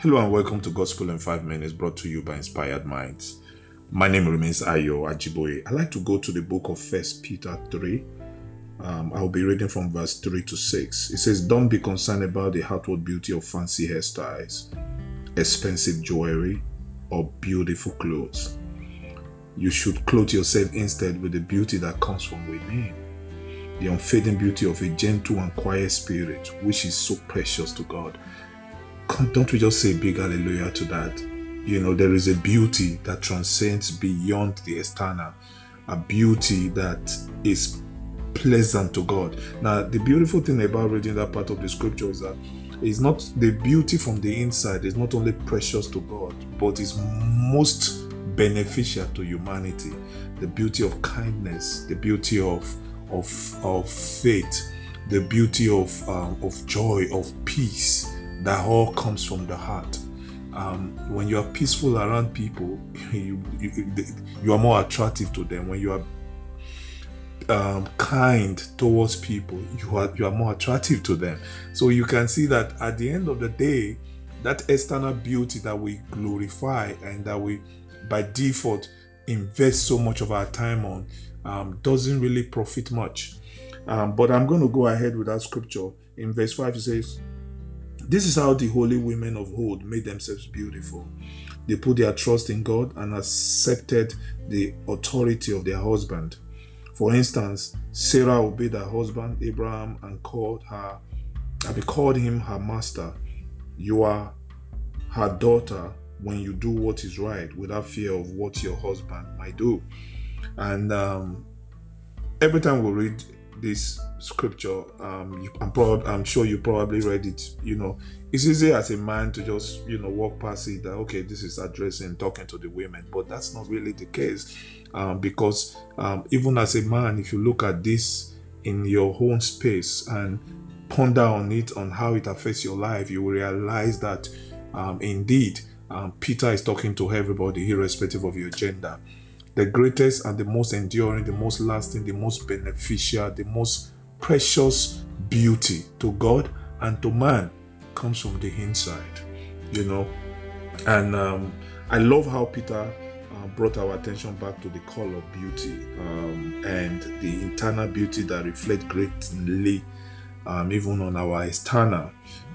Hello and welcome to Gospel in 5 Minutes brought to you by Inspired Minds. My name remains Ayo Ajiboye. I like to go to the book of First Peter 3. Um, I'll be reading from verse 3 to 6. It says, Don't be concerned about the outward beauty of fancy hairstyles, expensive jewelry, or beautiful clothes. You should clothe yourself instead with the beauty that comes from within, the unfading beauty of a gentle and quiet spirit, which is so precious to God don't we just say big hallelujah to that? You know, there is a beauty that transcends beyond the external, a beauty that is pleasant to God. Now, the beautiful thing about reading that part of the scripture is that it's not the beauty from the inside is not only precious to God, but is most beneficial to humanity. The beauty of kindness, the beauty of of of faith, the beauty of um, of joy, of peace that all comes from the heart. Um, when you are peaceful around people, you, you, you are more attractive to them. When you are um, kind towards people, you are you are more attractive to them. So you can see that at the end of the day, that external beauty that we glorify and that we by default invest so much of our time on um, doesn't really profit much. Um, but I'm going to go ahead with that scripture. In verse 5, it says, this is how the holy women of old made themselves beautiful. They put their trust in God and accepted the authority of their husband. For instance, Sarah obeyed her husband Abraham and called her, and called him her master. You are her daughter when you do what is right without fear of what your husband might do. And um, every time we read this scripture um you, I'm, I'm sure you probably read it you know. It's easy as a man to just you know walk past it that okay this is addressing talking to the women. But that's not really the case um, because um, even as a man if you look at this in your own space and ponder on it on how it affects your life you will realize that um, indeed um, peter is talking to everybody irrespective of your gender. The greatest and the most enduring, the most lasting, the most beneficial, the most precious beauty to God and to man comes from the inside, you know. And um, I love how Peter uh, brought our attention back to the call of beauty um, and the internal beauty that reflects greatly, um, even on our external.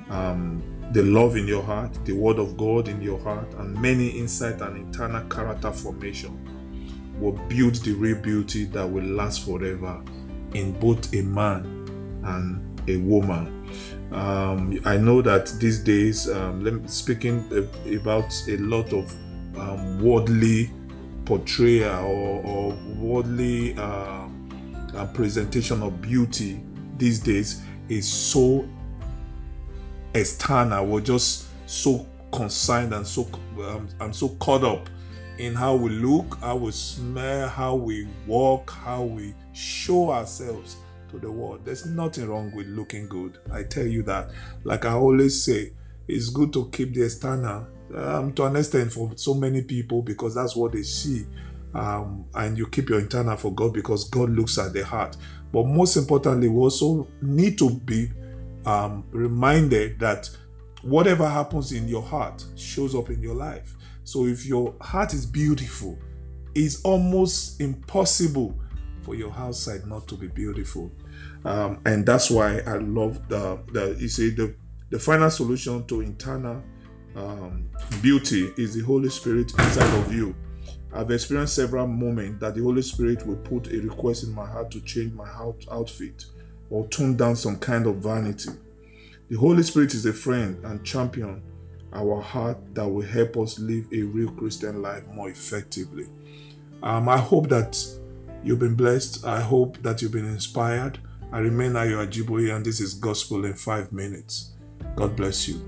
Um, the love in your heart, the word of God in your heart, and many insight and internal character formation will build the real beauty that will last forever in both a man and a woman. Um, I know that these days, um, speaking about a lot of um, worldly portrayal or, or worldly uh, uh, presentation of beauty these days is so external. We're just so consigned and so um, I'm so caught up in how we look, how we smell, how we walk, how we show ourselves to the world. There's nothing wrong with looking good. I tell you that. Like I always say, it's good to keep the external um, to an extent for so many people because that's what they see. Um, and you keep your internal for God because God looks at the heart. But most importantly, we also need to be um, reminded that whatever happens in your heart shows up in your life. So if your heart is beautiful, it's almost impossible for your outside not to be beautiful. Um, and that's why I love the, the you see the the final solution to internal um, beauty is the Holy Spirit inside of you. I've experienced several moments that the Holy Spirit will put a request in my heart to change my out- outfit or tone down some kind of vanity. The Holy Spirit is a friend and champion our heart that will help us live a real Christian life more effectively. Um, I hope that you've been blessed. I hope that you've been inspired. I remain Ayo Ajiboye, and this is Gospel in Five Minutes. God bless you.